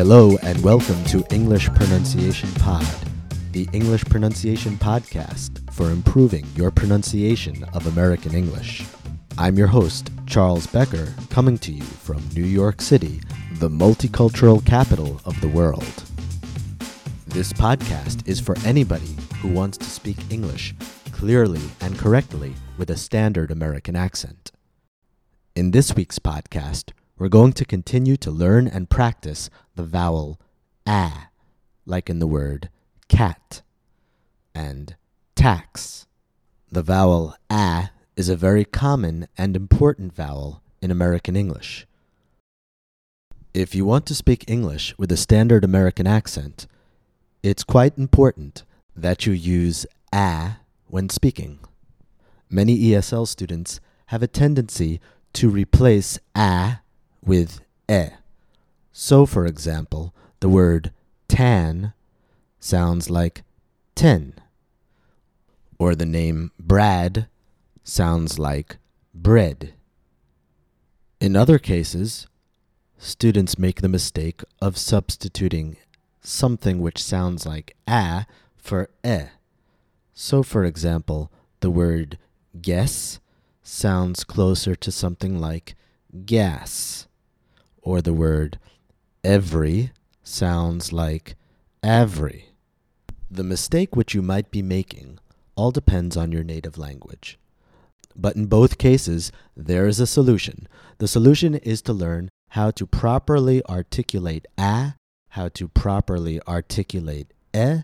Hello and welcome to English Pronunciation Pod, the English pronunciation podcast for improving your pronunciation of American English. I'm your host, Charles Becker, coming to you from New York City, the multicultural capital of the world. This podcast is for anybody who wants to speak English clearly and correctly with a standard American accent. In this week's podcast, we're going to continue to learn and practice the vowel a, like in the word cat, and tax. The vowel a is a very common and important vowel in American English. If you want to speak English with a standard American accent, it's quite important that you use a when speaking. Many ESL students have a tendency to replace a with e. So, for example, the word tan sounds like ten, or the name Brad sounds like bread. In other cases, students make the mistake of substituting something which sounds like a for e. So, for example, the word guess sounds closer to something like gas, or the word every sounds like every. The mistake which you might be making all depends on your native language. But in both cases, there is a solution. The solution is to learn how to properly articulate a, how to properly articulate e,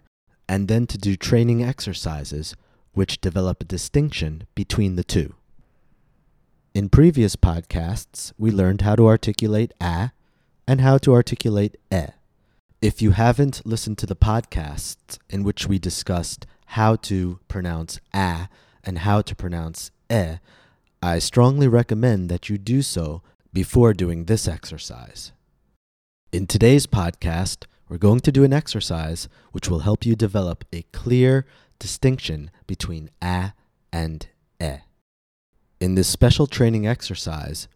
and then to do training exercises which develop a distinction between the two. In previous podcasts, we learned how to articulate a and how to articulate e. If you haven't listened to the podcasts in which we discussed how to pronounce a and how to pronounce e, I strongly recommend that you do so before doing this exercise. In today's podcast, we're going to do an exercise which will help you develop a clear distinction between a and e. In this special training exercise,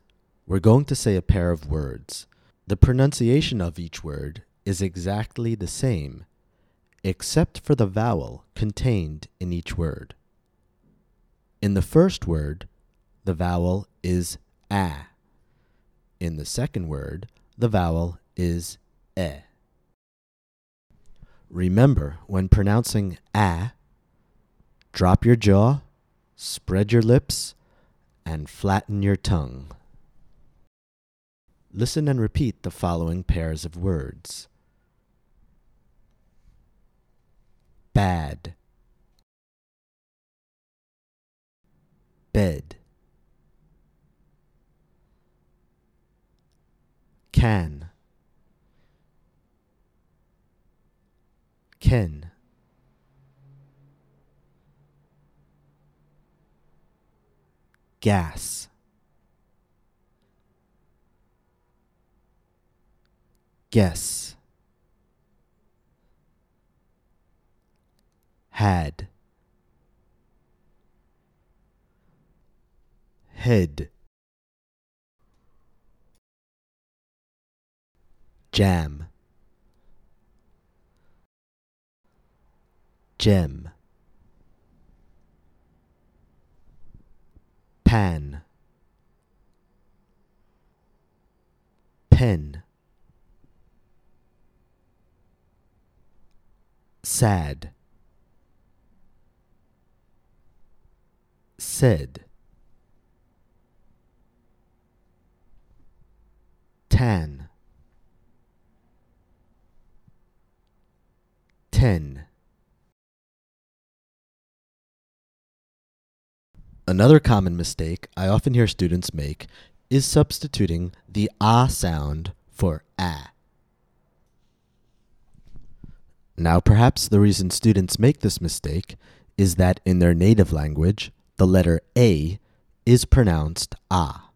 we're going to say a pair of words. The pronunciation of each word is exactly the same, except for the vowel contained in each word. In the first word, the vowel is a. In the second word, the vowel is e. Remember, when pronouncing a, drop your jaw, spread your lips, and flatten your tongue. Listen and repeat the following pairs of words bad, bed, can, can. Gas. Guess. Had. Head. Jam. Gem. Pan pen. Sad. Said. Tan. Ten Another common mistake I often hear students make is substituting the ah sound for a. Now, perhaps the reason students make this mistake is that in their native language, the letter a is pronounced ah.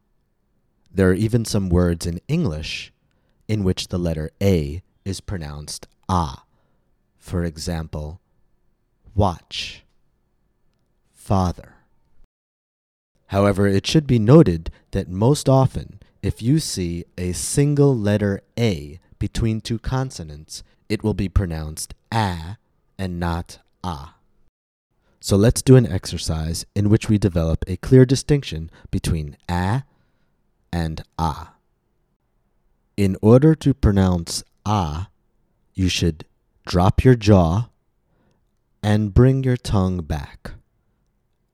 There are even some words in English in which the letter a is pronounced ah. For example, watch, father. However, it should be noted that most often, if you see a single letter A between two consonants, it will be pronounced a and not ah. So let's do an exercise in which we develop a clear distinction between a and ah. In order to pronounce ah, you should drop your jaw and bring your tongue back.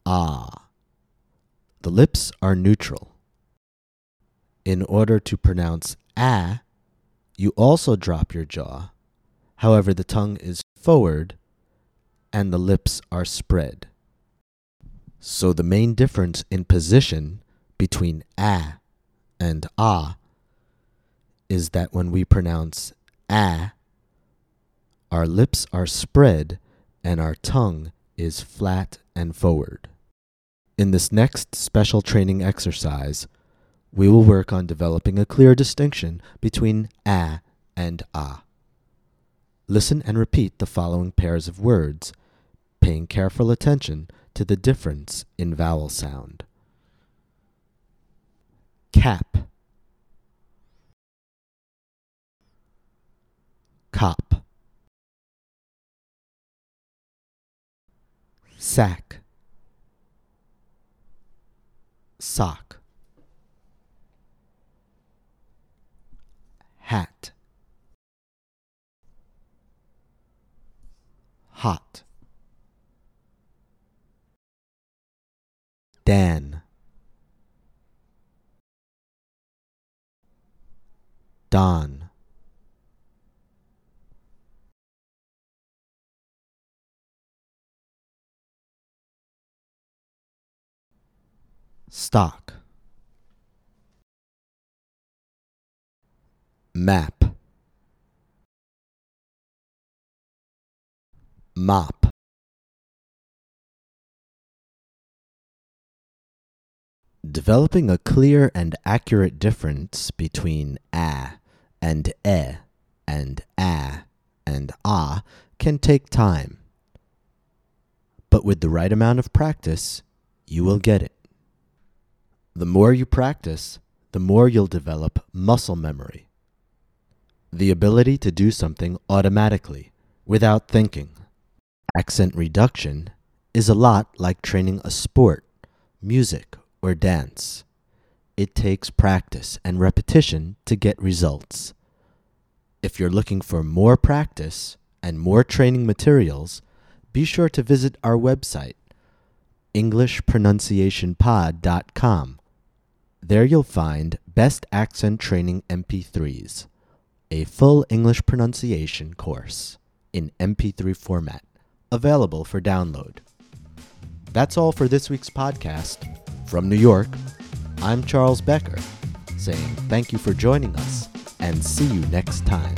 Ah. The lips are neutral. In order to pronounce ah, you also drop your jaw. However, the tongue is forward and the lips are spread. So the main difference in position between a and ah is that when we pronounce a, our lips are spread and our tongue is flat and forward. In this next special training exercise, we will work on developing a clear distinction between a and ah. Listen and repeat the following pairs of words, paying careful attention to the difference in vowel sound. Cap, cop, sack, sock. hat hot Dan Don Stock map mop Developing a clear and accurate difference between a and e and a and ah can take time. But with the right amount of practice, you will get it. The more you practice, the more you'll develop muscle memory the ability to do something automatically without thinking. Accent reduction is a lot like training a sport, music, or dance. It takes practice and repetition to get results. If you're looking for more practice and more training materials, be sure to visit our website, EnglishPronunciationPod.com. There you'll find best accent training MP3s a full English pronunciation course in MP3 format, available for download. That's all for this week's podcast. From New York, I'm Charles Becker, saying thank you for joining us and see you next time.